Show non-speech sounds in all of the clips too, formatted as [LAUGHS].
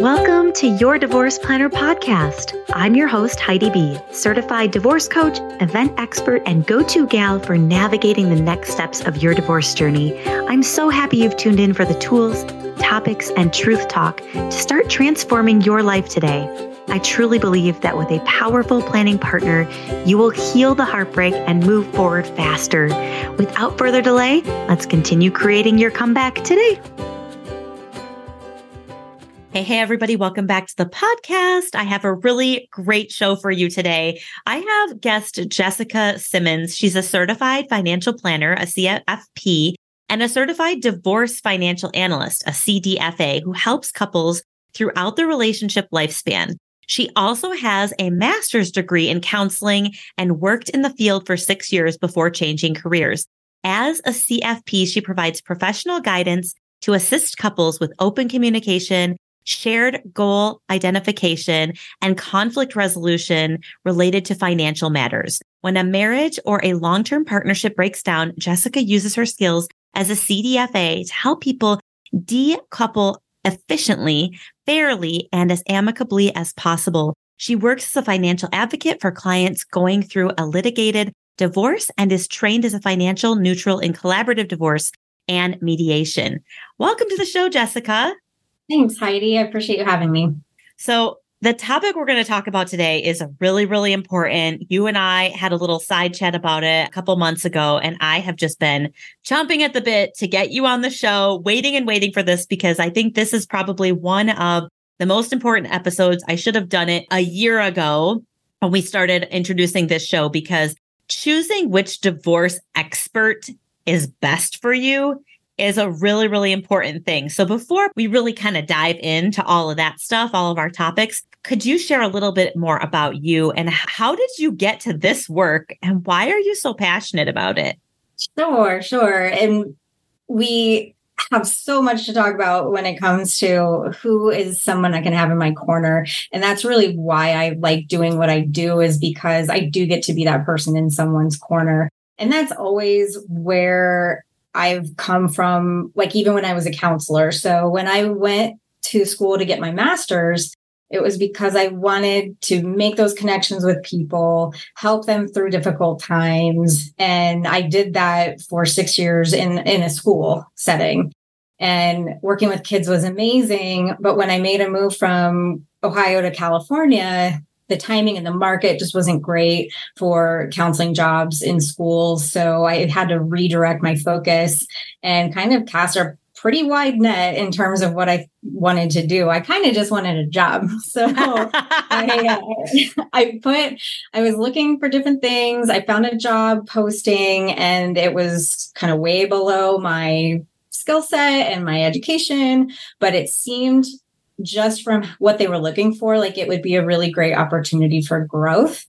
Welcome to Your Divorce Planner podcast. I'm your host, Heidi B., certified divorce coach, event expert, and go to gal for navigating the next steps of your divorce journey. I'm so happy you've tuned in for the tools, topics, and truth talk to start transforming your life today. I truly believe that with a powerful planning partner, you will heal the heartbreak and move forward faster. Without further delay, let's continue creating your comeback today. Hey, hey, everybody. Welcome back to the podcast. I have a really great show for you today. I have guest Jessica Simmons. She's a certified financial planner, a CFP, and a certified divorce financial analyst, a CDFA, who helps couples throughout the relationship lifespan. She also has a master's degree in counseling and worked in the field for six years before changing careers. As a CFP, she provides professional guidance to assist couples with open communication, shared goal identification, and conflict resolution related to financial matters. When a marriage or a long-term partnership breaks down, Jessica uses her skills as a CDFA to help people decouple efficiently, fairly, and as amicably as possible. She works as a financial advocate for clients going through a litigated divorce and is trained as a financial neutral in collaborative divorce and mediation. Welcome to the show, Jessica. Thanks, Heidi. I appreciate you having me. So, the topic we're going to talk about today is really, really important. You and I had a little side chat about it a couple months ago, and I have just been chomping at the bit to get you on the show, waiting and waiting for this because I think this is probably one of the most important episodes. I should have done it a year ago when we started introducing this show because choosing which divorce expert is best for you is a really, really important thing. So before we really kind of dive into all of that stuff, all of our topics, could you share a little bit more about you and how did you get to this work and why are you so passionate about it? Sure, sure. And we have so much to talk about when it comes to who is someone I can have in my corner. And that's really why I like doing what I do is because I do get to be that person in someone's corner. And that's always where I've come from, like even when I was a counselor. So when I went to school to get my master's, it was because I wanted to make those connections with people, help them through difficult times. And I did that for six years in, in a school setting. And working with kids was amazing. But when I made a move from Ohio to California, the timing and the market just wasn't great for counseling jobs in schools. So I had to redirect my focus and kind of cast a pretty wide net in terms of what I wanted to do. I kind of just wanted a job. [LAUGHS] So I, uh, [LAUGHS] I put, I was looking for different things. I found a job posting and it was kind of way below my skill set and my education, but it seemed just from what they were looking for, like it would be a really great opportunity for growth.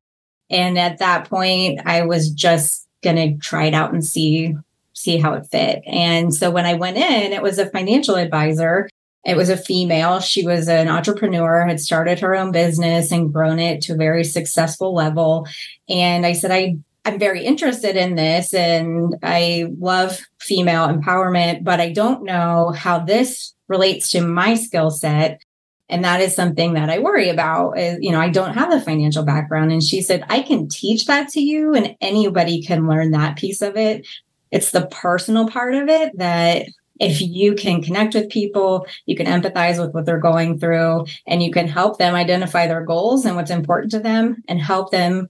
And at that point, I was just going to try it out and see see how it fit. And so when I went in, it was a financial advisor. It was a female. She was an entrepreneur, had started her own business and grown it to a very successful level. And I said, I I'm very interested in this and I love female empowerment, but I don't know how this relates to my skill set. And that is something that I worry about. Is, you know, I don't have a financial background. And she said, I can teach that to you and anybody can learn that piece of it. It's the personal part of it that if you can connect with people, you can empathize with what they're going through, and you can help them identify their goals and what's important to them and help them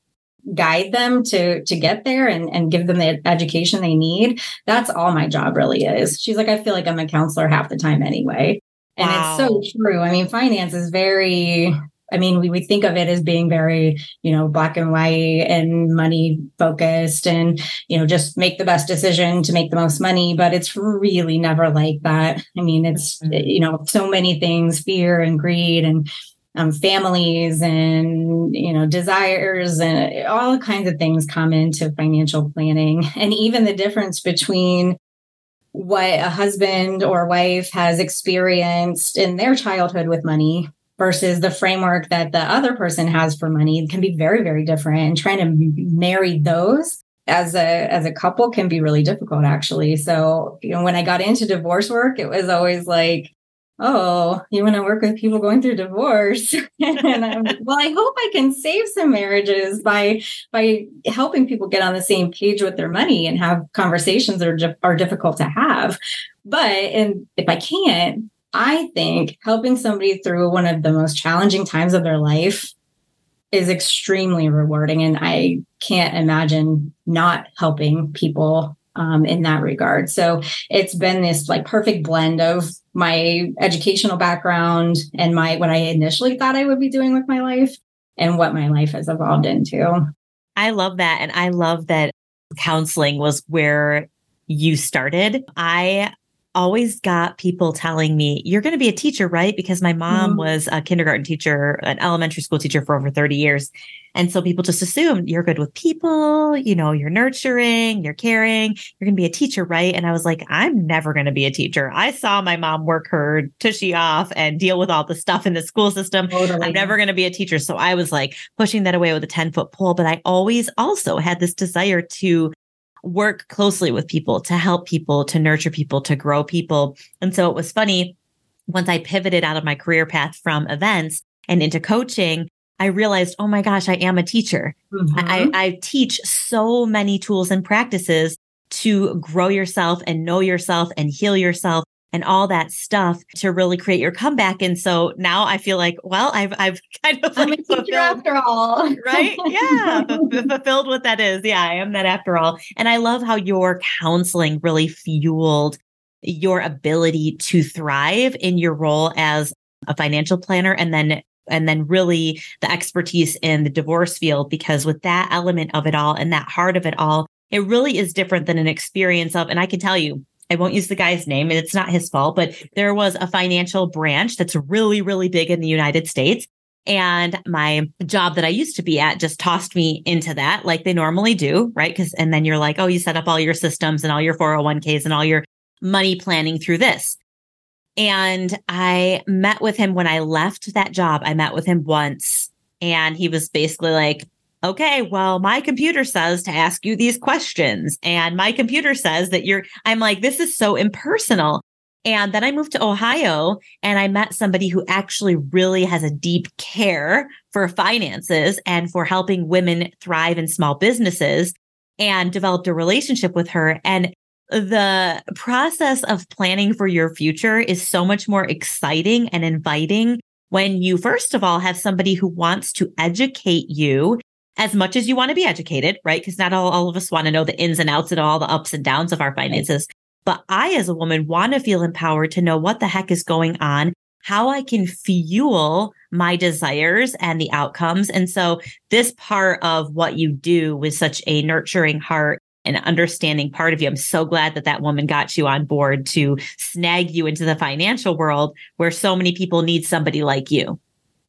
guide them to to get there and, and give them the education they need that's all my job really is she's like i feel like i'm a counselor half the time anyway and wow. it's so true i mean finance is very I mean, we, we think of it as being very, you know, black and white and money focused and, you know, just make the best decision to make the most money. But it's really never like that. I mean, it's, mm-hmm. you know, so many things, fear and greed and um, families and you know desires and all kinds of things come into financial planning. [LAUGHS] And even the difference between what a husband or wife has experienced in their childhood with money versus the framework that the other person has for money can be very very different. And trying to marry those as a as a couple can be really difficult actually. So you know when i got into divorce work it was always like oh, you want to work with people going through divorce? [LAUGHS] and I'm like, well, I hope I can save some marriages by by helping people get on the same page with their money and have conversations that are are difficult to have. But and if I can't, I think helping somebody through one of the most challenging times of their life is extremely rewarding. And I can't imagine not helping people um, in that regard. So it's been this like perfect blend of my educational background and my what I initially thought I would be doing with my life and what my life has evolved into. I love that. And I love that counseling was where you started. I always got people telling me, You're going to be a teacher, right? Because my mom mm-hmm. was a kindergarten teacher, an elementary school teacher for over 30 years. And so people just assumed you're good with people, you know, you're nurturing, you're caring, you're going to be a teacher, right? And I was like, I'm never going to be a teacher. I saw my mom work her tushy off and deal with all the stuff in the school system. Totally. I'm never going to be a teacher. So I was like pushing that away with a 10 foot pole. But I always also had this desire to work closely with people, to help people, to nurture people, to grow people. And so it was funny once I pivoted out of my career path from events and into coaching, I realized, oh my gosh, I am a teacher. Mm-hmm. I, I teach so many tools and practices to grow yourself and know yourself and heal yourself and all that stuff to really create your comeback. And so now I feel like, well, I've I've [LAUGHS] kind of I'm like teacher after all, [LAUGHS] right? Yeah, [LAUGHS] fulfilled what that is. Yeah, I am that after all. And I love how your counseling really fueled your ability to thrive in your role as a financial planner and then and then really the expertise in the divorce field because with that element of it all and that heart of it all it really is different than an experience of and i can tell you I won't use the guy's name. and It's not his fault, but there was a financial branch that's really, really big in the United States. And my job that I used to be at just tossed me into that like they normally do, right? Cause, and then you're like, oh, you set up all your systems and all your 401ks and all your money planning through this. And I met with him when I left that job. I met with him once and he was basically like, okay, well, my computer says to ask you these questions. And my computer says that you're, I'm like, this is so impersonal. And then I moved to Ohio and I met somebody who actually really has a deep care for finances and for helping women thrive in small businesses and developed a relationship with her. And the process of planning for your future is so much more exciting and inviting when you, first of all, have somebody who wants to educate you as much as you want to be educated, right? Because not all, all of us want to know the ins and outs and all the ups and downs of our finances. But I, as a woman, want to feel empowered to know what the heck is going on, how I can fuel my desires and the outcomes. And so this part of what you do with such a nurturing heart and understanding part of you. I'm so glad that that woman got you on board to snag you into the financial world where so many people need somebody like you.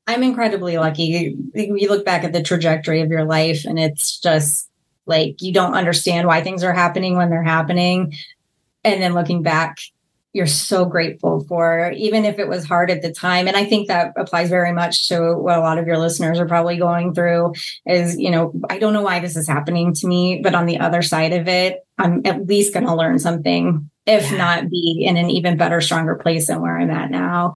I'm incredibly lucky. You look back at the trajectory of your life and it's just like you don't understand why things are happening when they're happening. And then looking back, you're so grateful for, even if it was hard at the time. And I think that applies very much to what a lot of your listeners are probably going through is, you know, I don't know why this is happening to me, but on the other side of it, I'm at least going to learn something, if yeah. not be in an even better, stronger place than where I'm at now.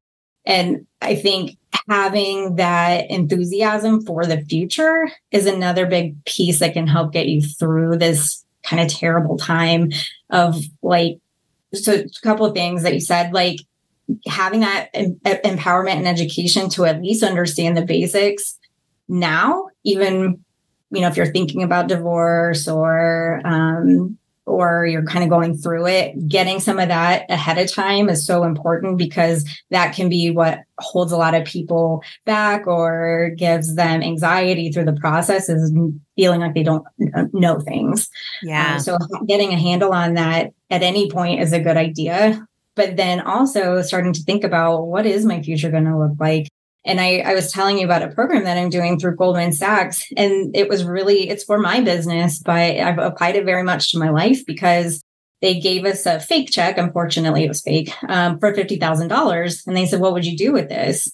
And I think having that enthusiasm for the future is another big piece that can help get you through this kind of terrible time of like so a couple of things that you said like having that em- empowerment and education to at least understand the basics now even you know if you're thinking about divorce or um, or you're kind of going through it, getting some of that ahead of time is so important because that can be what holds a lot of people back or gives them anxiety through the process is feeling like they don't know things. Yeah. Um, so getting a handle on that at any point is a good idea. But then also starting to think about what is my future going to look like? And I, I was telling you about a program that I'm doing through Goldman Sachs. And it was really, it's for my business, but I've applied it very much to my life because they gave us a fake check. Unfortunately, it was fake um, for $50,000. And they said, What would you do with this?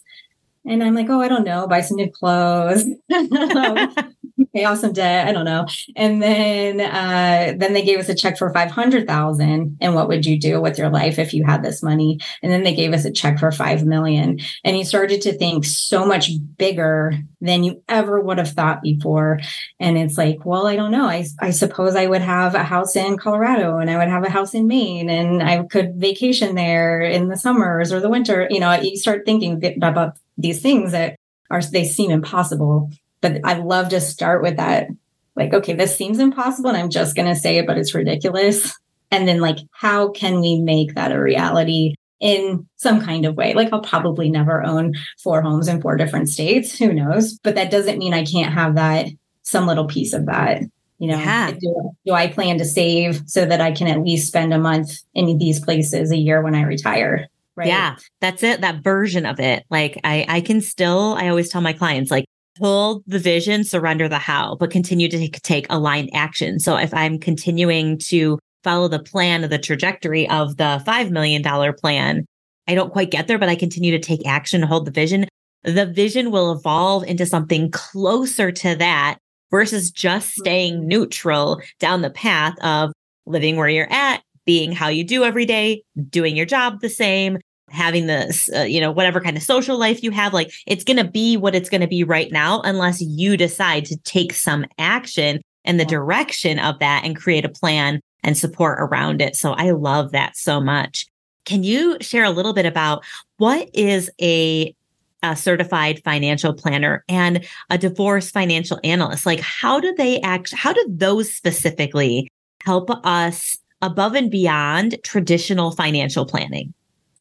And I'm like, Oh, I don't know, buy some new clothes. [LAUGHS] pay off some debt. I don't know. And then uh, then they gave us a check for five hundred thousand. And what would you do with your life if you had this money? And then they gave us a check for five million. And you started to think so much bigger than you ever would have thought before. And it's like, well, I don't know. I I suppose I would have a house in Colorado and I would have a house in Maine and I could vacation there in the summers or the winter. You know, you start thinking about these things that are they seem impossible but I love to start with that. Like, okay, this seems impossible and I'm just going to say it, but it's ridiculous. And then, like, how can we make that a reality in some kind of way? Like, I'll probably never own four homes in four different states. Who knows? But that doesn't mean I can't have that, some little piece of that. You know, yeah. do, do I plan to save so that I can at least spend a month in these places a year when I retire? Right. Yeah, that's it. That version of it. Like I, I can still, I always tell my clients, like, hold the vision, surrender the how, but continue to take, take aligned action. So if I'm continuing to follow the plan of the trajectory of the $5 million plan, I don't quite get there, but I continue to take action, hold the vision. The vision will evolve into something closer to that versus just staying mm-hmm. neutral down the path of living where you're at, being how you do every day, doing your job the same, having this, uh, you know, whatever kind of social life you have, like it's going to be what it's going to be right now, unless you decide to take some action in the direction of that and create a plan and support around it. So I love that so much. Can you share a little bit about what is a, a certified financial planner and a divorce financial analyst? Like, how do they act? How do those specifically help us above and beyond traditional financial planning?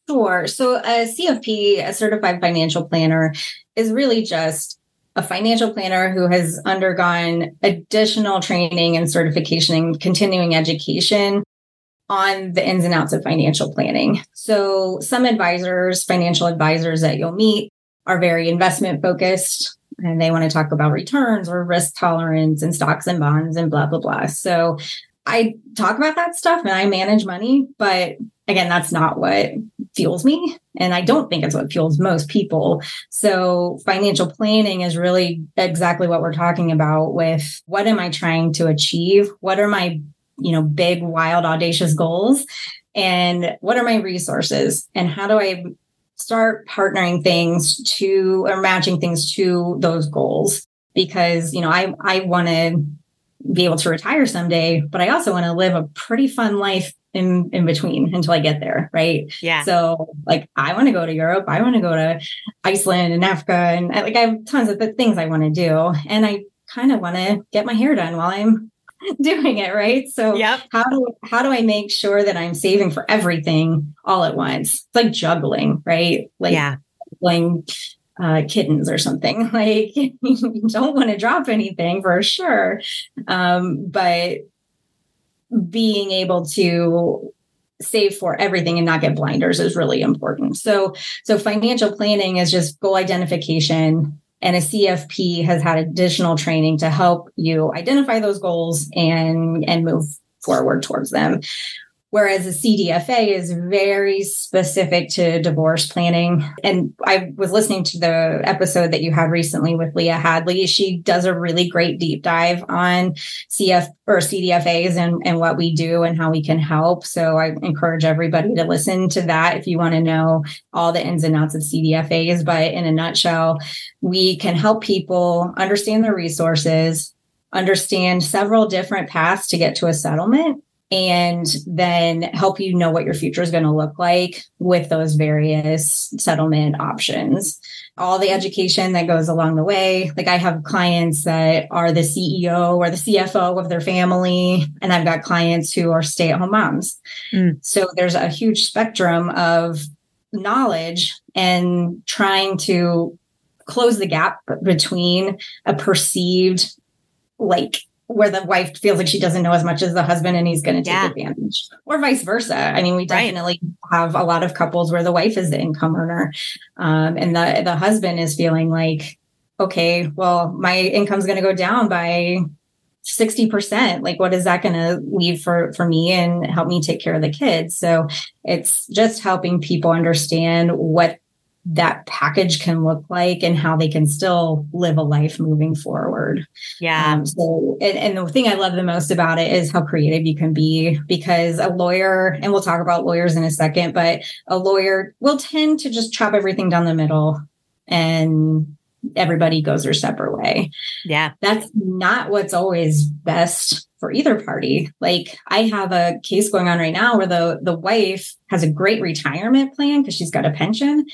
Sure. So a CFP, a certified financial planner, is really just a financial planner who has undergone additional training and certification and continuing education on the ins and outs of financial planning. So some advisors, financial advisors that you'll meet are very investment focused and they want to talk about returns or risk tolerance and stocks and bonds and blah blah blah. So I talk about that stuff and I manage money, but again, that's not what fuels me. And I don't think it's what fuels most people. So financial planning is really exactly what we're talking about with what am I trying to achieve? What are my, you know, big, wild, audacious goals? And what are my resources? And how do I start partnering things to or matching things to those goals? Because, you know, I I want to be able to retire someday, but I also want to live a pretty fun life in in between until I get there, right? Yeah. So like I want to go to Europe, I want to go to Iceland and Africa, and I, like I have tons of things I want to do, and I kind of want to get my hair done while I'm [LAUGHS] doing it, right? So yep. how do how do I make sure that I'm saving for everything all at once? It's like juggling, right? Like yeah. juggling uh, kittens or something. [LAUGHS] Like [LAUGHS] you don't want to drop anything for sure, um, but being able to save for everything and not get blinders is really important. So, so financial planning is just goal identification and a CFP has had additional training to help you identify those goals and and move forward towards them. Whereas a CDFA is very specific to divorce planning. And I was listening to the episode that you had recently with Leah Hadley. She does a really great deep dive on CF or CDFAs and, and what we do and how we can help. So I encourage everybody to listen to that if you want to know all the ins and outs of CDFAs. But in a nutshell, we can help people understand their resources, understand several different paths to get to a settlement and then help you know what your future is going to look like with those various settlement options. All the education that goes along the way. Like I have clients that are the CEO or the CFO of their family, and I've got clients who are stay at home moms. Mm. So there's a huge spectrum of knowledge and trying to close the gap between a perceived like where the wife feels like she doesn't know as much as the husband and he's going to take yeah. advantage or vice versa i mean we definitely right. have a lot of couples where the wife is the income earner um, and the the husband is feeling like okay well my income's going to go down by 60% like what is that going to leave for for me and help me take care of the kids so it's just helping people understand what that package can look like and how they can still live a life moving forward. Yeah. Um, so, and, and, the thing I love the most about it is how creative you can be because a lawyer, and we'll talk about lawyers in a second, but a lawyer will tend to just chop everything down the middle and everybody goes their separate way. Yeah. That's not what's always best for either party. Like I have a case going on right now where the the wife has a great retirement plan because she's got a pension,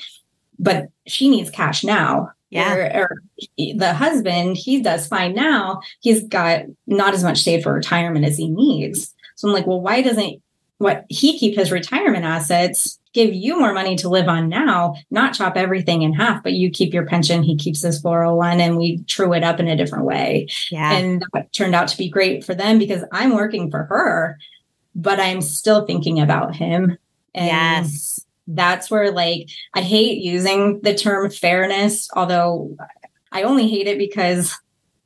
but she needs cash now. Yeah. Or, or, the husband, he does fine now. He's got not as much saved for retirement as he needs. So I'm like, well, why doesn't what he keep his retirement assets give you more money to live on now, not chop everything in half, but you keep your pension, he keeps his 401 and we true it up in a different way. Yeah. And that turned out to be great for them because I'm working for her, but I'm still thinking about him. And yes. That's where like I hate using the term fairness, although I only hate it because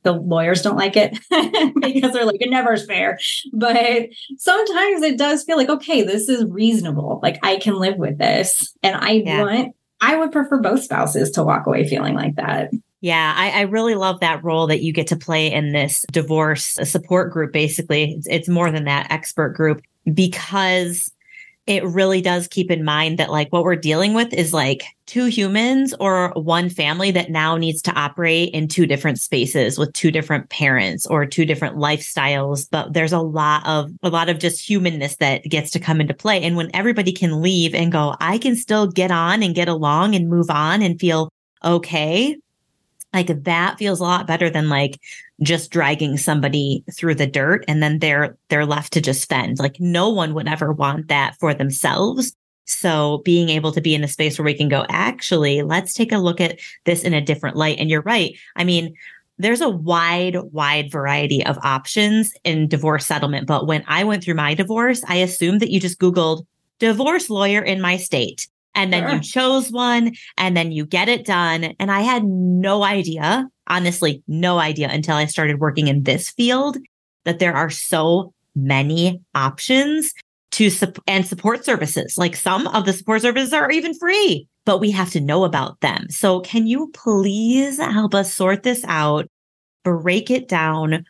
the lawyers don't like it [LAUGHS] because they're like, it never is fair. But sometimes it does feel like, okay, this is reasonable. Like I can live with this. And I yeah. want, I would prefer both spouses to walk away feeling like that. Yeah, I, I, really love that role that you get to play in this divorce support group. Basically, it's, it's more than that expert group because it really does keep in mind that like what we're dealing with is like two humans or one family that now needs to operate in two different spaces with two different parents or two different lifestyles. But there's a lot of a lot of just humanness that gets to come into play. And when everybody can leave and go I can still get on and get along and move on and feel okay like that feels a lot better than like just dragging somebody through the dirt and then they're they're left to just fend. Like no one would ever want that for themselves. So being able to be in a space where we can go, actually, let's take a look at this in a different light. And you're right. I mean, there's a wide, wide variety of options in divorce settlement. But when I went through my divorce, I assumed that you just Googled divorce lawyer in my state and then sure. you chose one and then you get it done. And I had no idea, honestly, no idea until I started working in this field that there are so many options to sup- and support services. Like some of the support services are even free, but we have to know about them. So can you please help us sort this out, break it down?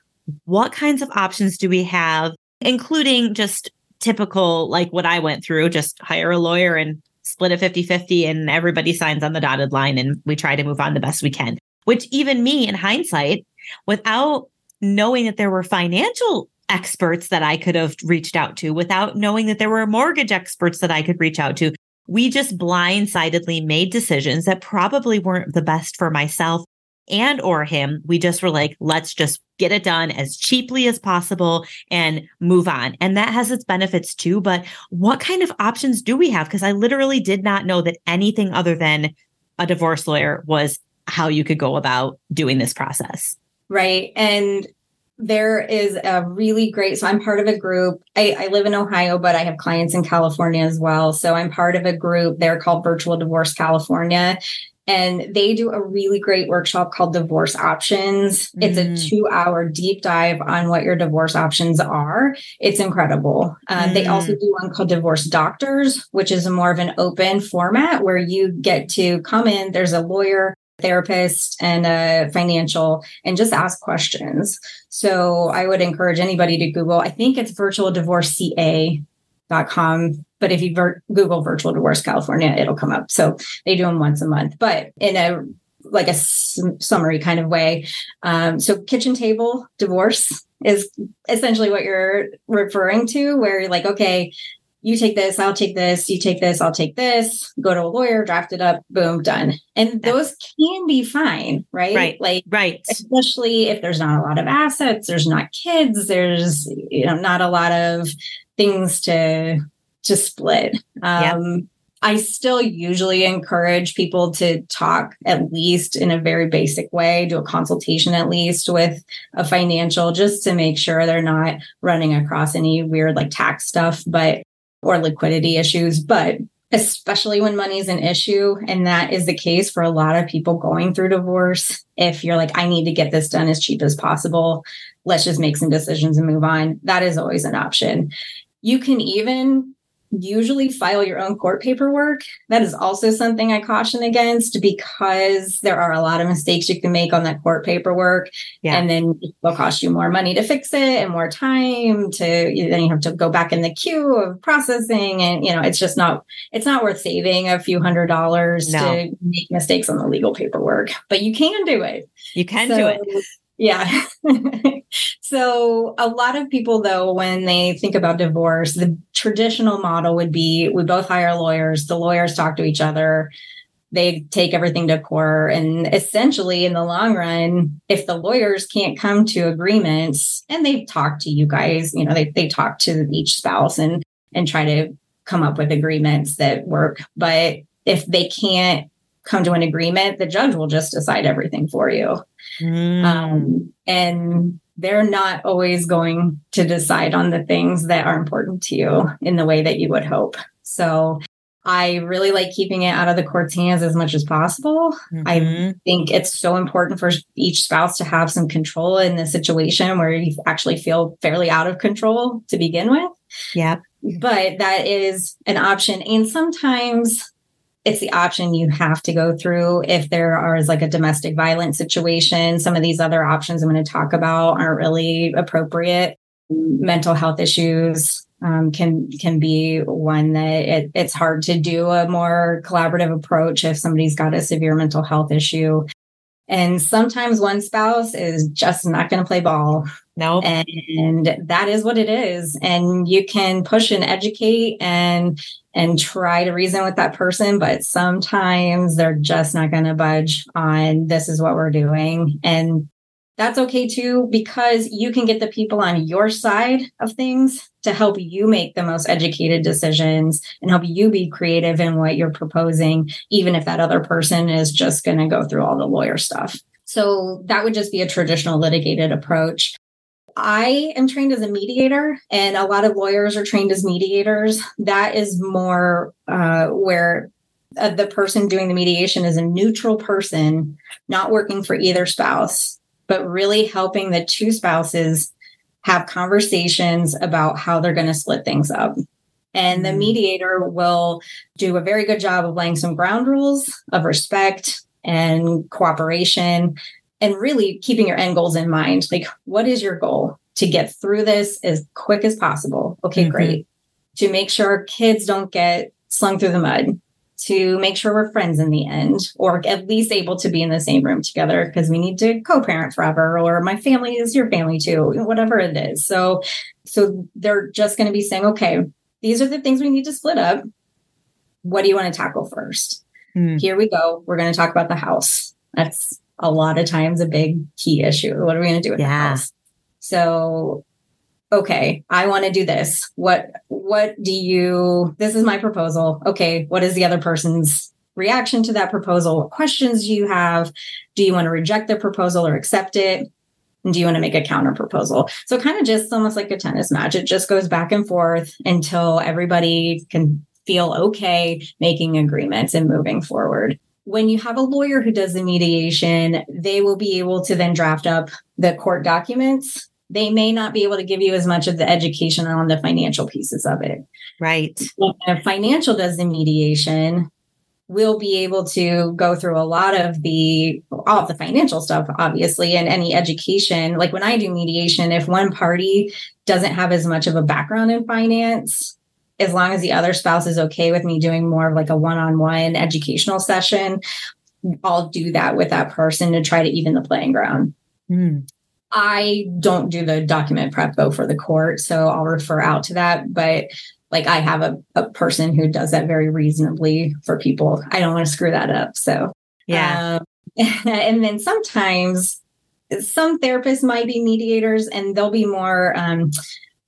What kinds of options do we have, including just typical, like what I went through, just hire a lawyer and split it 50 50 and everybody signs on the dotted line and we try to move on the best we can. Which even me in hindsight, without knowing that there were financial experts that I could have reached out to, without knowing that there were mortgage experts that I could reach out to, we just blindsidedly made decisions that probably weren't the best for myself and or him we just were like let's just get it done as cheaply as possible and move on. And that has its benefits too but what kind of options do we have? Because i literally did not know that anything other than a divorce lawyer was how you could go about doing this process. Right. And there is a really great so i'm part of a group I, I, live in ohio but i have clients in california as well so i'm part of a group they're called virtual divorce california and they do a really great workshop called Divorce Options. Mm. It's a mm. two hour deep dive on what your divorce options are. It's incredible. Um, mm. They also mm. do one called Divorce Doctors, which is a more of an open format where you get to come in. There's a lawyer, therapist, and a financial, and just ask questions. So I would encourage anybody to Google, I think it's virtual divorce CA dot com but if you google virtual divorce california it'll come up so they do them once a month but in a like a s- summary kind of way um, so kitchen table divorce is essentially what you're referring to where you're like okay you take this i'll take this you take this i'll take this go to a lawyer draft it up boom done. And those can be fine right? Right like right. especially if there's not a lot of assets there's not kids there's you know not a lot of things to to split. Um, I still usually encourage people to talk at least in a very basic way, do a consultation at least with a financial just to make sure they're not running across any weird like tax stuff, but or liquidity issues. But especially when money is an issue, and that is the case for a lot of people going through divorce. If you're like, I need to get this done as cheap as possible, let's just make some decisions and move on. That is always an option. You can even usually file your own court paperwork. That is also something I caution against because there are a lot of mistakes you can make on that court paperwork. Yeah. And then it will cost you more money to fix it and more time to then you have to go back in the queue of processing. And you know, it's just not it's not worth saving a few hundred dollars no. to make mistakes on the legal paperwork. But you can do it. You can so, do it. Yeah. [LAUGHS] so a lot of people though when they think about divorce, the traditional model would be we both hire lawyers, the lawyers talk to each other, they take everything to court and essentially in the long run if the lawyers can't come to agreements and they talk to you guys, you know, they they talk to each spouse and and try to come up with agreements that work, but if they can't come to an agreement, the judge will just decide everything for you. Mm. Um, and they're not always going to decide on the things that are important to you in the way that you would hope. So I really like keeping it out of the court's hands as much as possible. Mm-hmm. I think it's so important for each spouse to have some control in the situation where you actually feel fairly out of control to begin with. Yeah. But that is an option. And sometimes it's the option you have to go through if there are like a domestic violence situation. Some of these other options I'm going to talk about aren't really appropriate. Mental health issues um, can can be one that it, it's hard to do a more collaborative approach if somebody's got a severe mental health issue. And sometimes one spouse is just not going to play ball. No. Nope. And that is what it is. And you can push and educate and and try to reason with that person, but sometimes they're just not going to budge on this is what we're doing. And that's okay too, because you can get the people on your side of things to help you make the most educated decisions and help you be creative in what you're proposing, even if that other person is just going to go through all the lawyer stuff. So that would just be a traditional litigated approach. I am trained as a mediator, and a lot of lawyers are trained as mediators. That is more uh, where uh, the person doing the mediation is a neutral person, not working for either spouse, but really helping the two spouses have conversations about how they're going to split things up. And the mm. mediator will do a very good job of laying some ground rules of respect and cooperation and really keeping your end goals in mind. Like, what is your goal? To get through this as quick as possible. Okay, mm-hmm. great. To make sure kids don't get slung through the mud, to make sure we're friends in the end, or at least able to be in the same room together because we need to co-parent forever, or my family is your family too, whatever it is. So, so they're just going to be saying, okay, these are the things we need to split up. What do you want to tackle first? Mm. Here we go. We're going to talk about the house. That's a lot of times a big key issue. What are we going to do with yeah. the house? So, okay, I want to do this. What what do you this is my proposal. Okay, what is the other person's reaction to that proposal? What questions do you have? Do you want to reject the proposal or accept it? And do you want to make a counter proposal? So kind of just almost like a tennis match. It just goes back and forth until everybody can feel okay making agreements and moving forward when you have a lawyer who does the mediation, they will be able to then draft up the court documents. They may not be able to give you as much of the education on the financial pieces of it. Right. A financial does the mediation, we'll be able to go through a lot of the all of the financial stuff obviously and any education like when i do mediation if one party doesn't have as much of a background in finance as long as the other spouse is okay with me doing more of like a one-on-one educational session i'll do that with that person to try to even the playing ground mm. I don't do the document prep though for the court so i'll refer out to that but like i have a, a person who does that very reasonably for people i don't want to screw that up so yeah um, [LAUGHS] and then sometimes some therapists might be mediators and they'll be more um,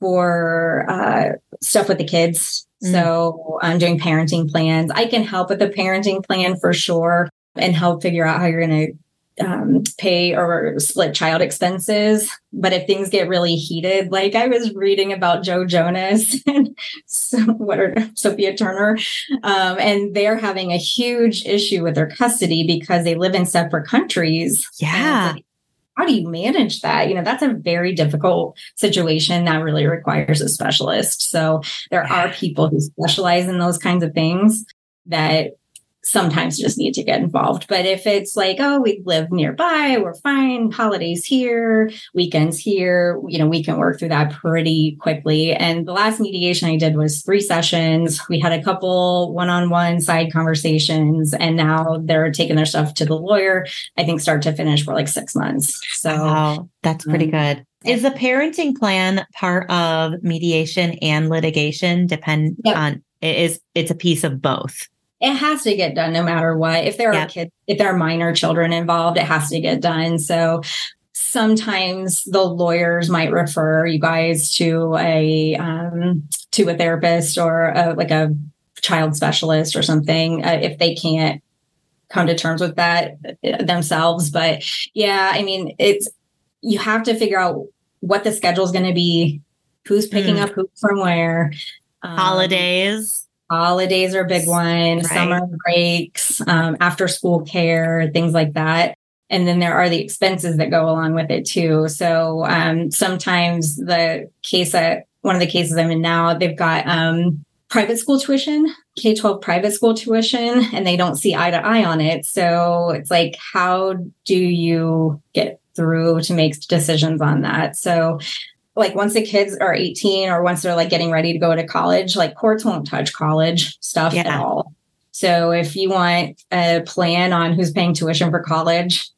for uh, stuff with the kids. Mm. So I'm doing parenting plans. I can help with the parenting plan for sure and help figure out how you're going to um, pay or split child expenses. But if things get really heated, like I was reading about Joe Jonas [LAUGHS] and so, what are Sophia Turner, um, and they're having a huge issue with their custody because they live in separate countries. Yeah. how do you manage that? You know, that's a very difficult situation that really requires a specialist. So there are people who specialize in those kinds of things that sometimes just need to get involved. But if it's like, oh, we live nearby, we're fine, holidays here, weekends here, you know, we can work through that pretty quickly. And the last mediation I did was three sessions. We had a couple one on one side conversations, and now they're taking their stuff to the lawyer, I think, start to finish for like six months. So wow, that's pretty um, good. Is the parenting plan part of mediation and litigation depend yep. on it is it's a piece of both it has to get done no matter what. If there are kids, if there are minor children involved, it has to get done. So sometimes the lawyers might refer you guys to a um, to a therapist or a, like a child specialist or something uh, if they can't come to terms with that uh, themselves. But yeah, I mean, it's you have to figure out what the schedule is going to be, who's picking mm. up who from where, um, holidays Holidays are a big one, right. summer breaks, um, after school care, things like that. And then there are the expenses that go along with it too. So um, sometimes the case that one of the cases I'm in now, they've got um, private school tuition, K 12 private school tuition, and they don't see eye to eye on it. So it's like, how do you get through to make decisions on that? So like once the kids are 18 or once they're like getting ready to go to college, like courts won't touch college stuff yeah. at all. So if you want a plan on who's paying tuition for college,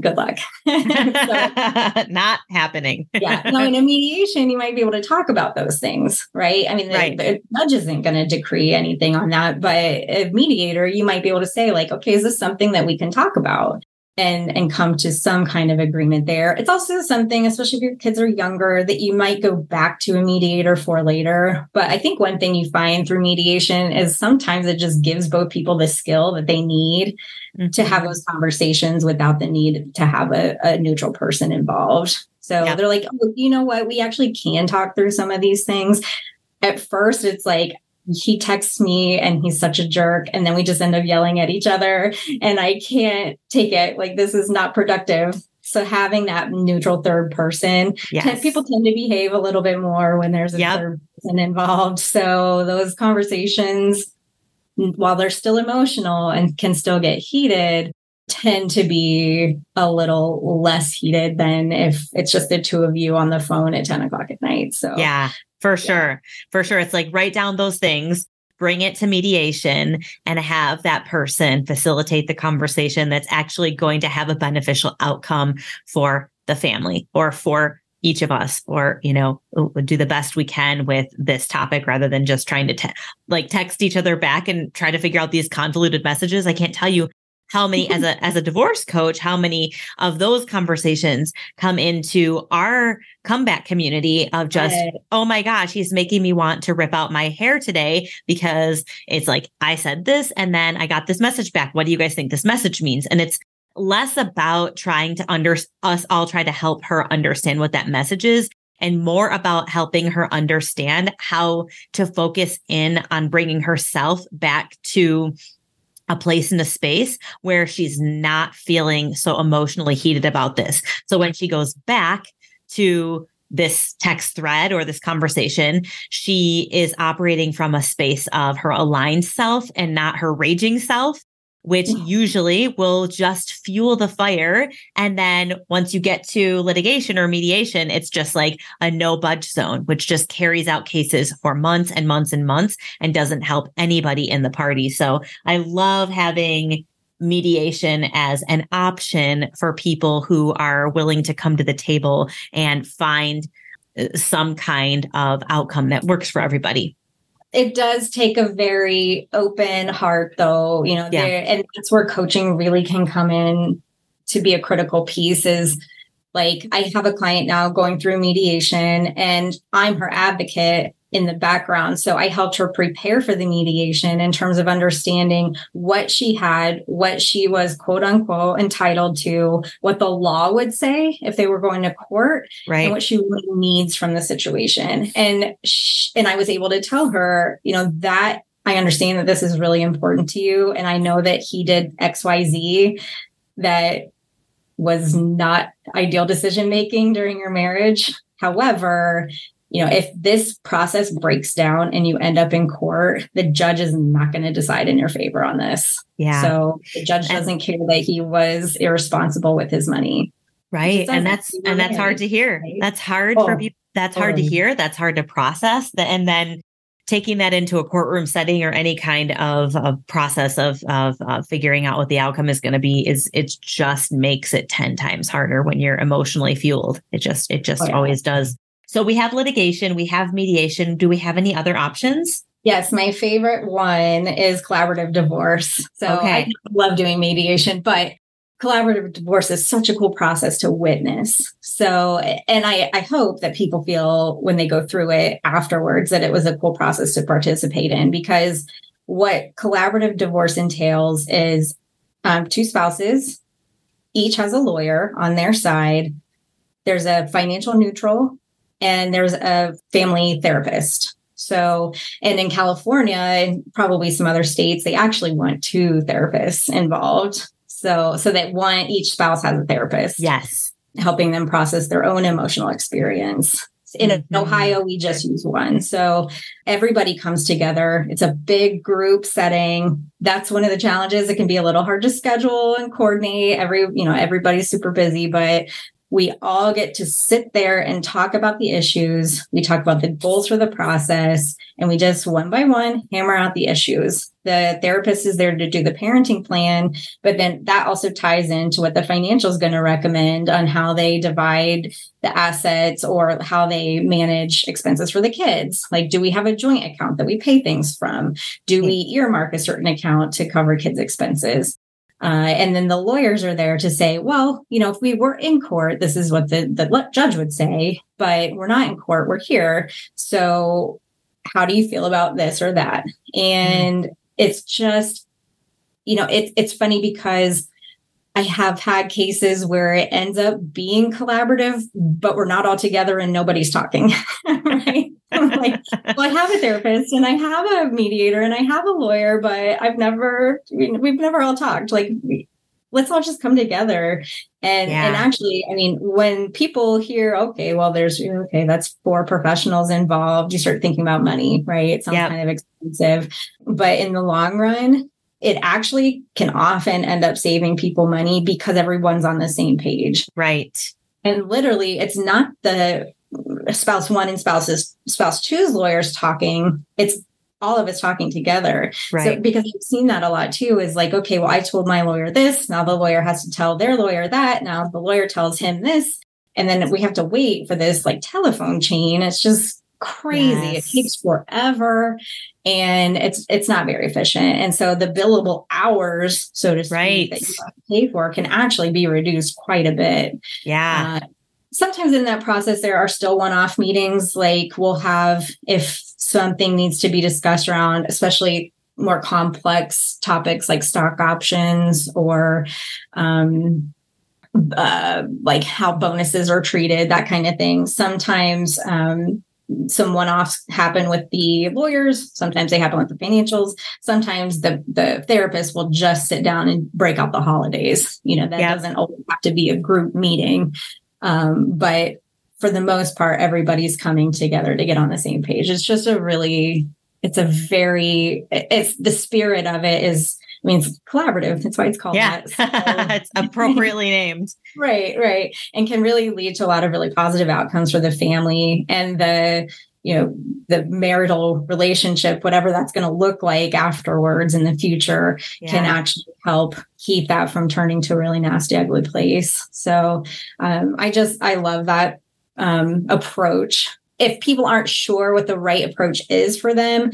good luck. [LAUGHS] so, [LAUGHS] Not happening. yeah. [LAUGHS] No, in a mediation, you might be able to talk about those things, right? I mean, the, right. the judge isn't going to decree anything on that, but a mediator, you might be able to say, like, okay, is this something that we can talk about? And and come to some kind of agreement there. It's also something, especially if your kids are younger, that you might go back to a mediator for later. But I think one thing you find through mediation is sometimes it just gives both people the skill that they need mm-hmm. to have those conversations without the need to have a, a neutral person involved. So they're like, oh, you know what? We actually can talk through some of these things. At first, it's like, he texts me and he's such a jerk. And then we just end up yelling at each other. And i can't take it. Like this is not productive. So having that neutral third person yes. people tend to behave a little bit more when there's a yep. third person involved. So those conversations while they're still emotional and can still get heated tend to be a little less heated than if it's just the two of you on the phone at 10 o'clock at night. So yeah for sure. For sure. It's like write down those things, bring it to mediation, and have that person facilitate the conversation that's actually going to have a beneficial outcome for the family or for each of us or you know do the best we can with this topic rather than just trying to te- like text each other back and try to figure out these convoluted messages i can't tell you how many as a [LAUGHS] as a divorce coach how many of those conversations come into our comeback community of just right. oh my gosh he's making me want to rip out my hair today because it's like i said this and then i got this message back what do you guys think this message means and it's less about trying to under us all try to help her understand what that message is and more about helping her understand how to focus in on bringing herself back to a place in a space where she's not feeling so emotionally heated about this. So when she goes back to this text thread or this conversation, she is operating from a space of her aligned self and not her raging self which usually will just fuel the fire. And then once you get to litigation or mediation, it's just like a no budge zone, which just carries out cases for months and months and months and doesn't help anybody in the party. So I love having mediation as an option for people who are willing to come to the table and find uh, some kind of outcome that works for everybody it does take a very open heart though you know yeah. and that's where coaching really can come in to be a critical piece is like i have a client now going through mediation and i'm her advocate in the background. So I helped her prepare for the mediation in terms of understanding what she had, what she was quote unquote entitled to, what the law would say if they were going to court, right. and what she really needs from the situation. And she, and I was able to tell her, you know, that I understand that this is really important to you and I know that he did XYZ that was not ideal decision making during your marriage. However, you know, if this process breaks down and you end up in court, the judge is not going to decide in your favor on this. Yeah. So the judge doesn't care that he was irresponsible with his money. Right. And that's and that's hard to hear. Right? That's hard oh, for people. That's hard to hear. That's hard to process. And then taking that into a courtroom setting or any kind of, of process of of uh, figuring out what the outcome is going to be is it just makes it 10 times harder when you're emotionally fueled it just it just oh, yeah. always does so we have litigation we have mediation do we have any other options Yes, my favorite one is collaborative divorce. So okay. I love doing mediation, but collaborative divorce is such a cool process to witness. So, and I, I hope that people feel when they go through it afterwards that it was a cool process to participate in because what collaborative divorce entails is um, two spouses, each has a lawyer on their side. There's a financial neutral and there's a family therapist. So, and in California and probably some other states, they actually want two therapists involved. So, so that one, each spouse has a therapist. Yes. Helping them process their own emotional experience. In mm-hmm. Ohio, we just use one. So everybody comes together. It's a big group setting. That's one of the challenges. It can be a little hard to schedule and coordinate. Every, you know, everybody's super busy, but we all get to sit there and talk about the issues. We talk about the goals for the process, and we just one by one hammer out the issues. The therapist is there to do the parenting plan, but then that also ties into what the financial is going to recommend on how they divide the assets or how they manage expenses for the kids. Like, do we have a joint account that we pay things from? Do we earmark a certain account to cover kids' expenses? Uh, and then the lawyers are there to say, well, you know, if we were in court, this is what the, the judge would say, but we're not in court, we're here. So how do you feel about this or that? And mm-hmm. it's just, you know, it's it's funny because I have had cases where it ends up being collaborative, but we're not all together and nobody's talking. [LAUGHS] right. [LAUGHS] like, well, I have a therapist and I have a mediator and I have a lawyer, but I've never, we've never all talked. Like, let's all just come together. And, yeah. and actually, I mean, when people hear, okay, well, there's, okay, that's four professionals involved, you start thinking about money, right? It sounds yep. kind of expensive. But in the long run, it actually can often end up saving people money because everyone's on the same page. Right. And literally, it's not the spouse one and spouses spouse two's lawyers talking. It's all of us talking together. Right. So because I've seen that a lot too, is like, okay, well, I told my lawyer this. Now the lawyer has to tell their lawyer that. Now the lawyer tells him this. And then we have to wait for this like telephone chain. It's just crazy. Yes. It takes forever and it's it's not very efficient. And so the billable hours, so to speak, right. that you have to pay for can actually be reduced quite a bit. Yeah. Uh, sometimes in that process there are still one-off meetings like we'll have if something needs to be discussed around especially more complex topics like stock options or um, uh, like how bonuses are treated, that kind of thing. Sometimes um, some one-offs happen with the lawyers sometimes they happen with the financials sometimes the the therapist will just sit down and break out the holidays you know that yep. doesn't always have to be a group meeting um, but for the most part everybody's coming together to get on the same page it's just a really it's a very it's the spirit of it is I mean, it's collaborative. That's why it's called yeah. that. [LAUGHS] So. it's appropriately named. [LAUGHS] right, right. And can really lead to a lot of really positive outcomes for the family and the, you know, the marital relationship, whatever that's going to look like afterwards in the future, yeah. can actually help keep that from turning to a really nasty, ugly place. So um, I just, I love that um, approach. If people aren't sure what the right approach is for them,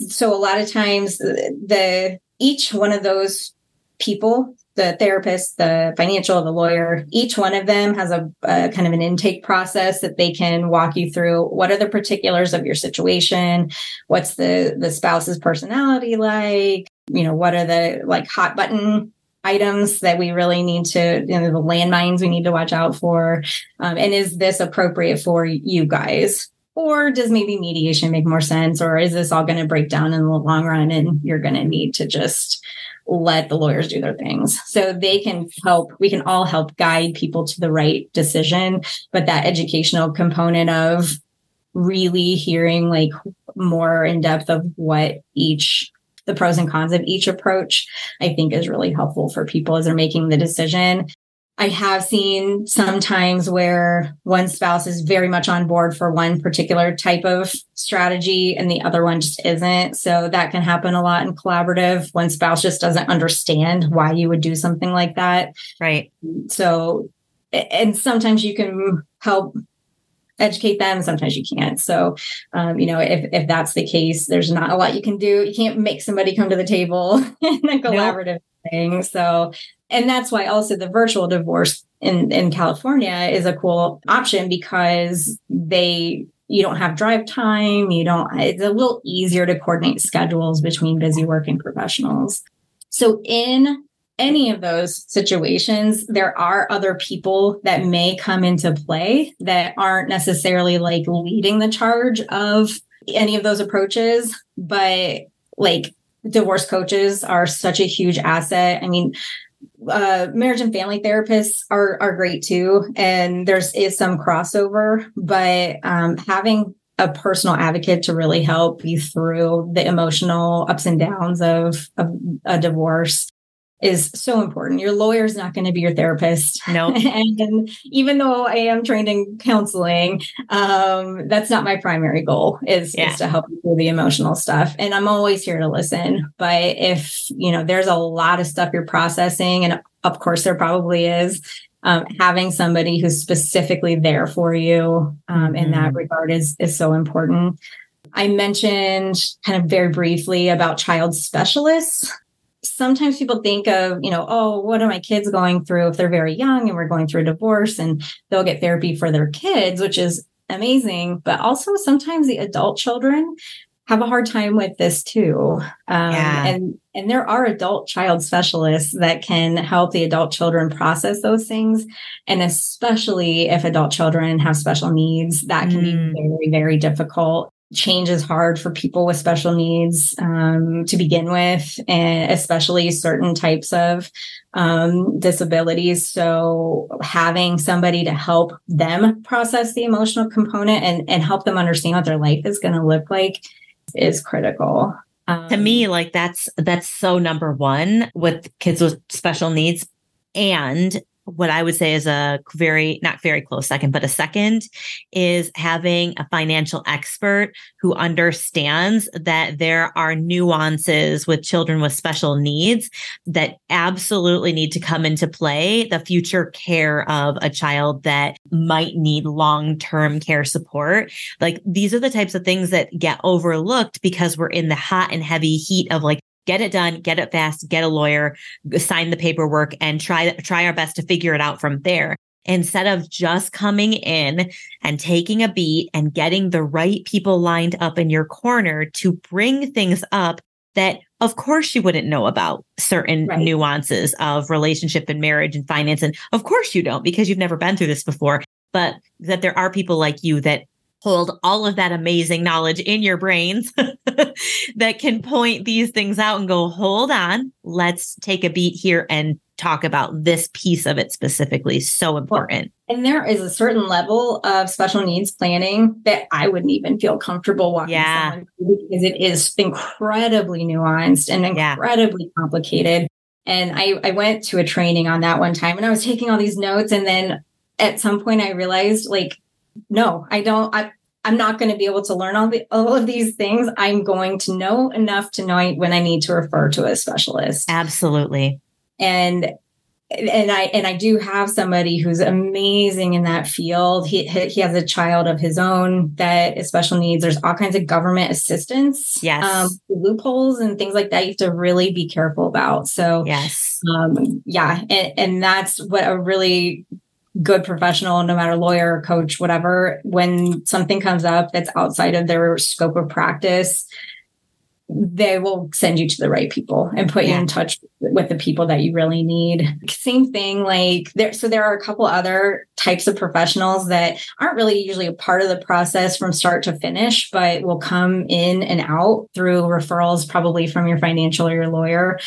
so a lot of times the each one of those people the therapist, the financial, the lawyer, each one of them has a, a, kind of an intake process that they can walk you through. What are the particulars of your situation? What's the the spouse's personality like? You know, what are the like hot button items that we really need to, you know, the landmines we need to watch out for? Um, and is this appropriate for you guys? Or does maybe mediation make more sense? Or is this all going to break down in the long run and you're going to need to just let the lawyers do their things. So they can help, we can all help guide people to the right decision. But that educational component of really hearing like more in depth of what each the pros and cons of each approach, I think is really helpful for people as they're making the decision. I have seen sometimes where one spouse is very much on board for one particular type of strategy and the other one just isn't. So that can happen a lot in collaborative. One spouse just doesn't understand why you would do something like that. Right. So, and sometimes you can help educate them sometimes you can't so um, you know if, if that's the case there's not a lot you can do you can't make somebody come to the table [LAUGHS] in a collaborative nope. Thing. So and that's why also the virtual divorce in in california is a cool option because they you don't have drive time you don't it's a little easier to coordinate schedules between busy working professionals. So in any of those situations, there are other people that may come into play that aren't necessarily like leading the charge of any of those approaches, but like divorce coaches are such a huge asset. I mean, uh, marriage and family therapists are are great too, and there's is some crossover, but um, having a personal advocate to really help you through the emotional ups and downs of, of a divorce is so important. Your lawyer is not going to be your therapist. No. [LAUGHS] and even though I am trained in counseling, um, that's not my primary goal is, yeah. is to help you through the emotional stuff. And I'm always here to listen. But if, you know, there's a lot of stuff you're processing, and of course there probably is, um, having somebody who's specifically there for you um, mm-hmm. in that mm-hmm. regard is is so important. I mentioned kind of very briefly about child specialists sometimes people think of, you know, oh, what are my kids going through if they're very young and we're going through a divorce and they'll get therapy for their kids, which is amazing. But also sometimes the adult children have a hard time with this too. Um, yeah. and and there are adult child specialists that can help the adult children process those things. And especially if adult children have special needs, that can mm. be very, very difficult change is hard for people with special needs um, to begin with, and especially certain types of um, disabilities. So, having somebody to help them process the emotional component and, and help them understand what their life is going to look like is critical. Um, to me, like that's that's so number one with kids with special needs and what I would say is a very, not very close second, but a second is having a financial expert who understands that there are nuances with children with special needs that absolutely need to come into play the future care of a child that might need long term care support. Like these are the types of things that get overlooked because we're in the hot and heavy heat of like get it done, get it fast, get a lawyer, sign the paperwork and try, try our best to figure it out from there. Instead of just coming in and taking a beat and getting the right people lined up in your corner to bring things up that of course you wouldn't know about certain right. nuances of relationship and marriage and finance. And of course you don't because you've never been through this before, but that there are people like you that hold all of that amazing knowledge in your brains [LAUGHS] that can point these things out and go, hold on, let's take a beat here and talk about this piece of it specifically. So important. Well, and there is a certain level of special needs planning that I wouldn't even feel comfortable walking yeah. because it is incredibly nuanced and incredibly yeah. complicated. And I, I went to a training on that one time and I was taking all these notes. And then at some point I realized like no, I don't. I, I'm not going to be able to learn all the all of these things. I'm going to know enough to know when I need to refer to a specialist. Absolutely. And and I and I do have somebody who's amazing in that field. He he has a child of his own that is special needs. There's all kinds of government assistance, yes, um, loopholes and things like that. You have to really be careful about. So yes, um, yeah, and, and that's what a really good professional, no matter lawyer, coach, whatever, when something comes up that's outside of their scope of practice, they will send you to the right people and put yeah. you in touch with the people that you really need. Same thing, like there, so there are a couple other types of professionals that aren't really usually a part of the process from start to finish, but will come in and out through referrals, probably from your financial or your lawyer.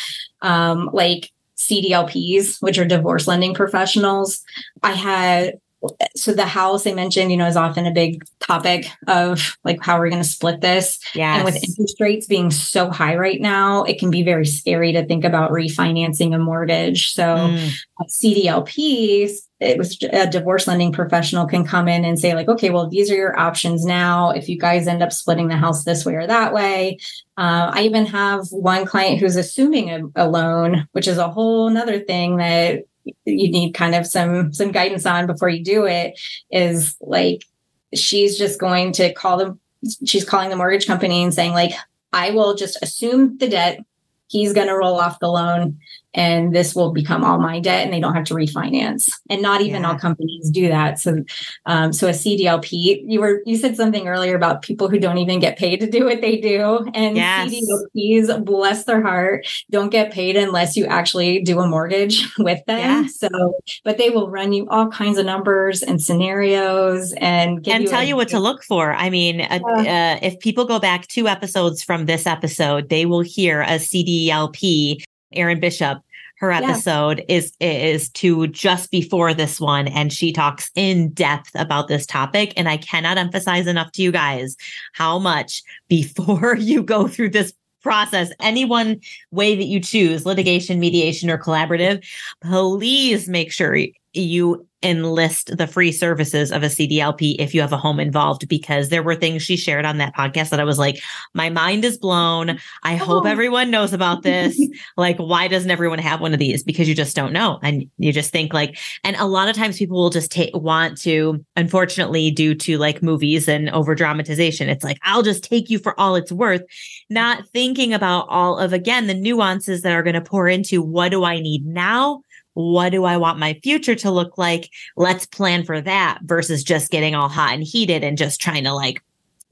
Um, like CDLPs, which are divorce lending professionals. I had so the house I mentioned, you know, is often a big topic of like how are we're going to split this. Yeah. And with interest rates being so high right now, it can be very scary to think about refinancing a mortgage. So mm. CDLPs, it was a divorce lending professional can come in and say like, okay, well, these are your options now. If you guys end up splitting the house this way or that way, uh, I even have one client who's assuming a, a loan, which is a whole nother thing that you need kind of some some guidance on before you do it is like she's just going to call them she's calling the mortgage company and saying like i will just assume the debt. He's going to roll off the loan and this will become all my debt and they don't have to refinance and not even yeah. all companies do that so um, so a cdlp you were you said something earlier about people who don't even get paid to do what they do and yes. cdlps bless their heart don't get paid unless you actually do a mortgage [LAUGHS] with them yeah. so but they will run you all kinds of numbers and scenarios and and you tell you what to look for i mean uh, uh, if people go back two episodes from this episode they will hear a cdlp Erin Bishop. Her episode yeah. is is to just before this one, and she talks in depth about this topic. And I cannot emphasize enough to you guys how much [LAUGHS] before you go through this process, any one way that you choose, litigation, mediation, or collaborative, please make sure you enlist the free services of a CDLP if you have a home involved because there were things she shared on that podcast that I was like my mind is blown. I oh. hope everyone knows about this. [LAUGHS] Like why doesn't everyone have one of these? Because you just don't know. And you just think like and a lot of times people will just take want to unfortunately due to like movies and over dramatization. It's like I'll just take you for all it's worth. Not thinking about all of again the nuances that are going to pour into what do I need now what do I want my future to look like? Let's plan for that versus just getting all hot and heated and just trying to like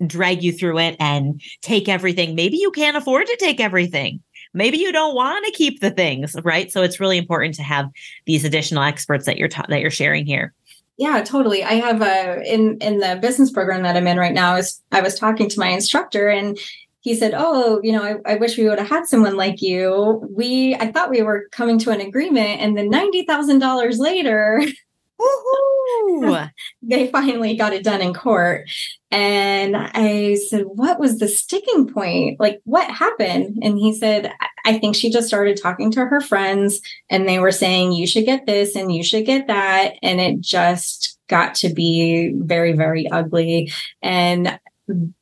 drag you through it and take everything. Maybe you can't afford to take everything. Maybe you don't want to keep the things, right? So it's really important to have these additional experts that you're ta- that you're sharing here. Yeah, totally. I have a in in the business program that I'm in right now is I was talking to my instructor and he said, Oh, you know, I, I, wish we would have had someone like you. We, I thought we were coming to an agreement. And then $90,000 later, [LAUGHS] they finally got it done in court. And I said, What was the sticking point? Like, what happened? And he said, I think she just started talking to her friends and they were saying, You should get this and you should get that. And it just got to be very, very ugly. And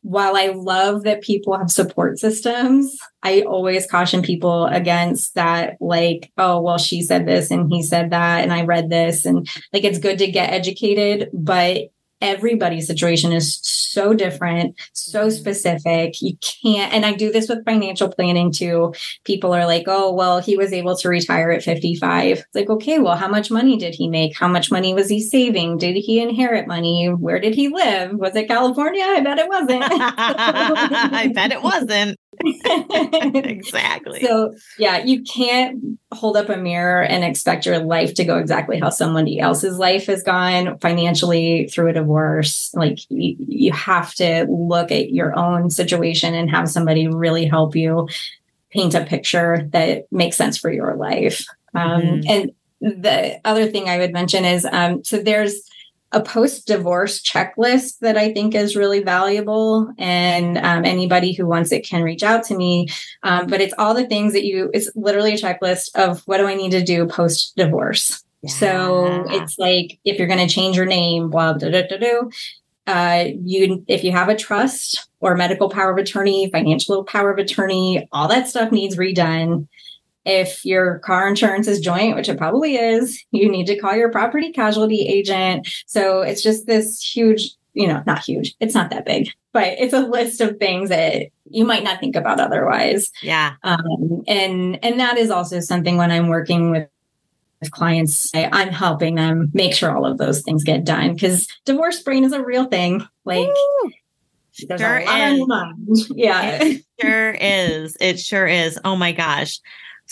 while I love that people have support systems, I always caution people against that, like, oh, well, she said this and he said that, and I read this. And like, it's good to get educated, but everybody's situation is so different, so mm-hmm. specific. You can't, and I do this with financial planning too. People are like, oh, well, he was able to retire at 55. It's like, okay, well, how much money did he make? How much money was he saving? Did he inherit money? Where did he live? Was it California? I bet it wasn't. [LAUGHS] I bet it wasn't. [LAUGHS] [LAUGHS] exactly. So, yeah, you can't hold up a mirror and expect your life to go exactly how somebody else's life has gone financially through a divorce. Like, you, you have to look at your own situation and have somebody really help you paint a picture that makes sense for your life. Um, mm-hmm. And the other thing I would mention is um, so there's a post divorce checklist that I think is really valuable. And um, anybody who wants it can reach out to me. Um, but it's all the things that you, it's literally a checklist of what do I need to do post divorce. Yeah. So it's like if you're going to change your name, blah, blah, blah, blah, blah, uh, you if you have a trust or medical power of attorney, financial power of attorney, all that stuff needs redone. If your car insurance is joint, which it probably is, you need to call your property casualty agent. So it's just this huge, you know, not huge, it's not that big, but it's a list of things that you might not think about otherwise. Yeah. Um, and and that is also something when I'm working with clients i'm helping them make sure all of those things get done because divorce brain is a real thing like Ooh There's sure a lot is. on mind. [LAUGHS] Yeah. It sure is. It sure is. Oh my gosh.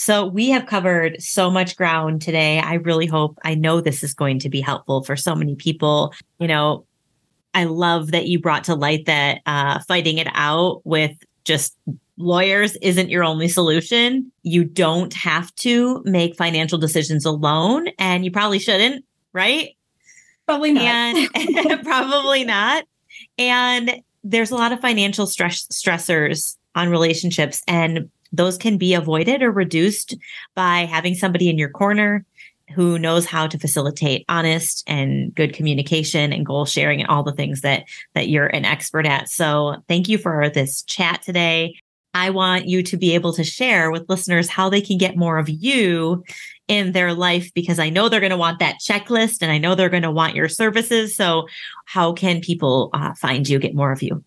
So we have covered so much ground today. I really hope, I know this is going to be helpful for so many people. You know, I love that you brought to light that uh, fighting it out with just lawyers isn't your only solution. You don't have to make financial decisions alone, and you probably shouldn't, right? Probably not. And [LAUGHS] probably not. And there's a lot of financial stress stressors on relationships, and those can be avoided or reduced by having somebody in your corner who knows how to facilitate honest and good communication and goal sharing and all the things that that you're an expert at. So, thank you for this chat today. I want you to be able to share with listeners how they can get more of you in their life because I know they're going to want that checklist and I know they're going to want your services. So, how can people uh, find you, get more of you?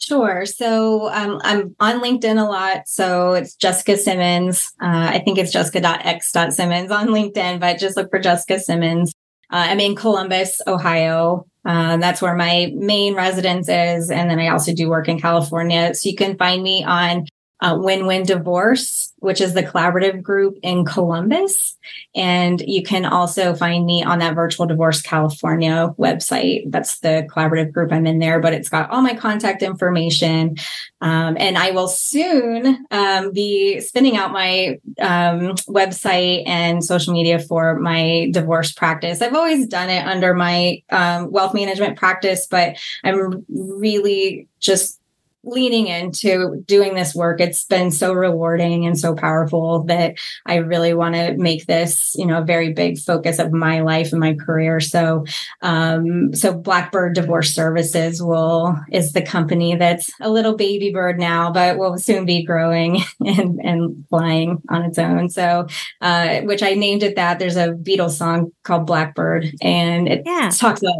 Sure. So um, I'm on LinkedIn a lot. So it's Jessica Simmons. Uh, I think it's jessica.x.simmons on LinkedIn, but just look for Jessica Simmons. Uh, I'm in Columbus, Ohio. Uh, that's where my main residence is. And then I also do work in California. So you can find me on uh, Win Win Divorce, which is the collaborative group in Columbus. And you can also find me on that Virtual Divorce California website. That's the collaborative group I'm in there, but it's got all my contact information. Um, and I will soon um, be spinning out my um, website and social media for my divorce practice. I've always done it under my um, wealth management practice, but I'm really just leaning into doing this work. It's been so rewarding and so powerful that i really want to make this you know a very big focus of my life and my career. So um so blackbird divorce services will is the company that's a little baby bird now but will soon be growing [LAUGHS] and and flying on its own. So uh which i named it that. There's a beatles song called blackbird and it yeah. talks about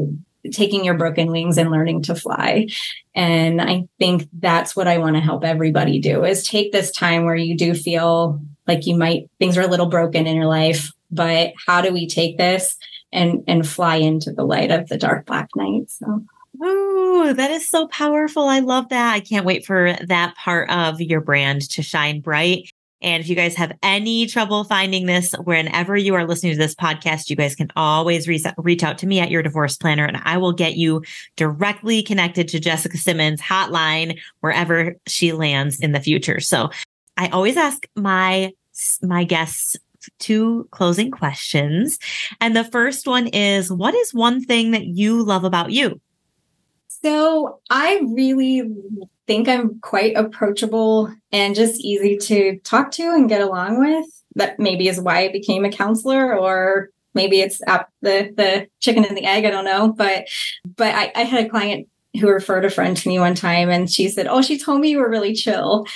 taking your broken wings and learning to fly. And I think that's what I want to help everybody do is take this time where you do feel like you might things are a little broken in your life, but how do we take this and and fly into the light of the dark black night? So Oh, that is so powerful. I love that. I can't wait for that part of your brand to shine bright. And if you guys have any trouble finding this, whenever you are listening to this podcast, you guys can always re- reach out to me at your divorce planner and I will get you directly connected to Jessica Simmons hotline wherever she lands in the future. So I always ask my, my guests two closing questions. And the first one is what is one thing that you love about you? So I really think I'm quite approachable and just easy to talk to and get along with. That maybe is why I became a counselor or maybe it's the the chicken and the egg, I don't know. But but I, I had a client who referred a friend to me one time and she said, Oh, she told me you were really chill.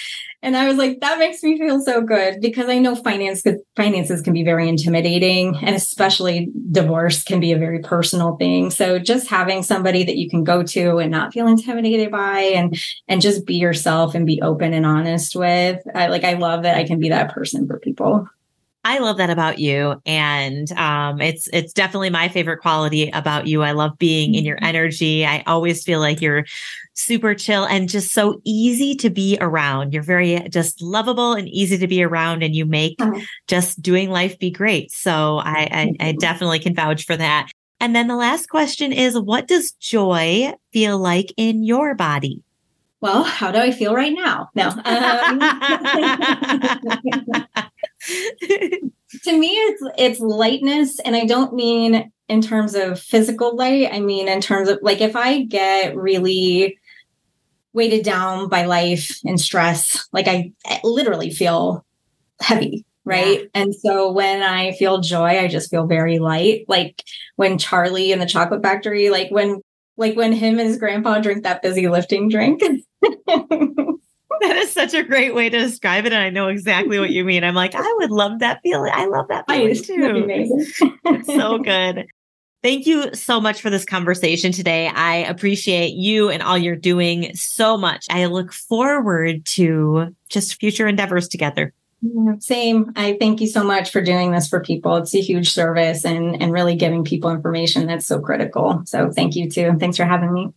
And I was like, that makes me feel so good because I know finance finances can be very intimidating and especially divorce can be a very personal thing. So just having somebody that you can go to and not feel intimidated by and and just be yourself and be open and honest with. I like I love that I can be that person for people. I love that about you. And um, it's it's definitely my favorite quality about you. I love being in your mm-hmm. energy. I always feel like you're super chill and just so easy to be around. You're very just lovable and easy to be around and you make uh-huh. just doing life be great. So I, I, I definitely can vouch for that. And then the last question is what does joy feel like in your body? well, how do I feel right now? No. Um, [LAUGHS] [LAUGHS] [LAUGHS] [LAUGHS] to me, it's it's lightness, and I don't mean in terms of physical light. I mean in terms of like if I get really weighted down by life and stress, like I, I literally feel heavy right? Yeah. And so when I feel joy, I just feel very light. Like when Charlie in the chocolate factory, like when like when him and his grandpa drink that fizzy lifting drink. [LAUGHS] that is such a great way to describe it. And I know exactly what [LAUGHS] you mean. I'm like, I would love that feeling. I love that feeling too. it's so [LAUGHS] good. Thank you so much for this conversation today. I appreciate you and all you're doing so much. I look forward to just future endeavors together. Same. I thank you so much for doing this for people. It's a huge service and, and really giving people information that's so critical. So thank you too. Thanks for having me.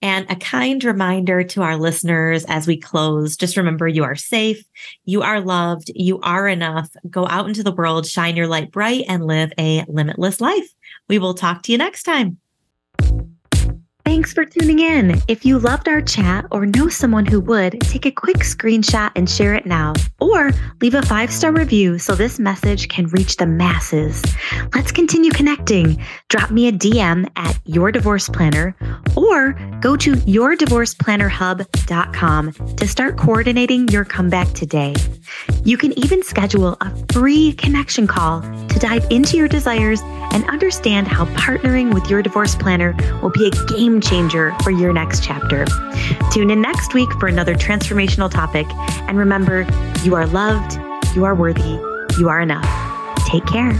And a kind reminder to our listeners as we close just remember you are safe, you are loved, you are enough. Go out into the world, shine your light bright, and live a limitless life. We will talk to you next time. Thanks for tuning in. If you loved our chat or know someone who would, take a quick screenshot and share it now, or leave a five star review so this message can reach the masses. Let's continue connecting. Drop me a DM at Your Divorce Planner or go to yourdivorceplannerhub.com to start coordinating your comeback today. You can even schedule a free connection call to dive into your desires and understand how partnering with your divorce planner will be a game changer for your next chapter. Tune in next week for another transformational topic. And remember, you are loved, you are worthy, you are enough. Take care.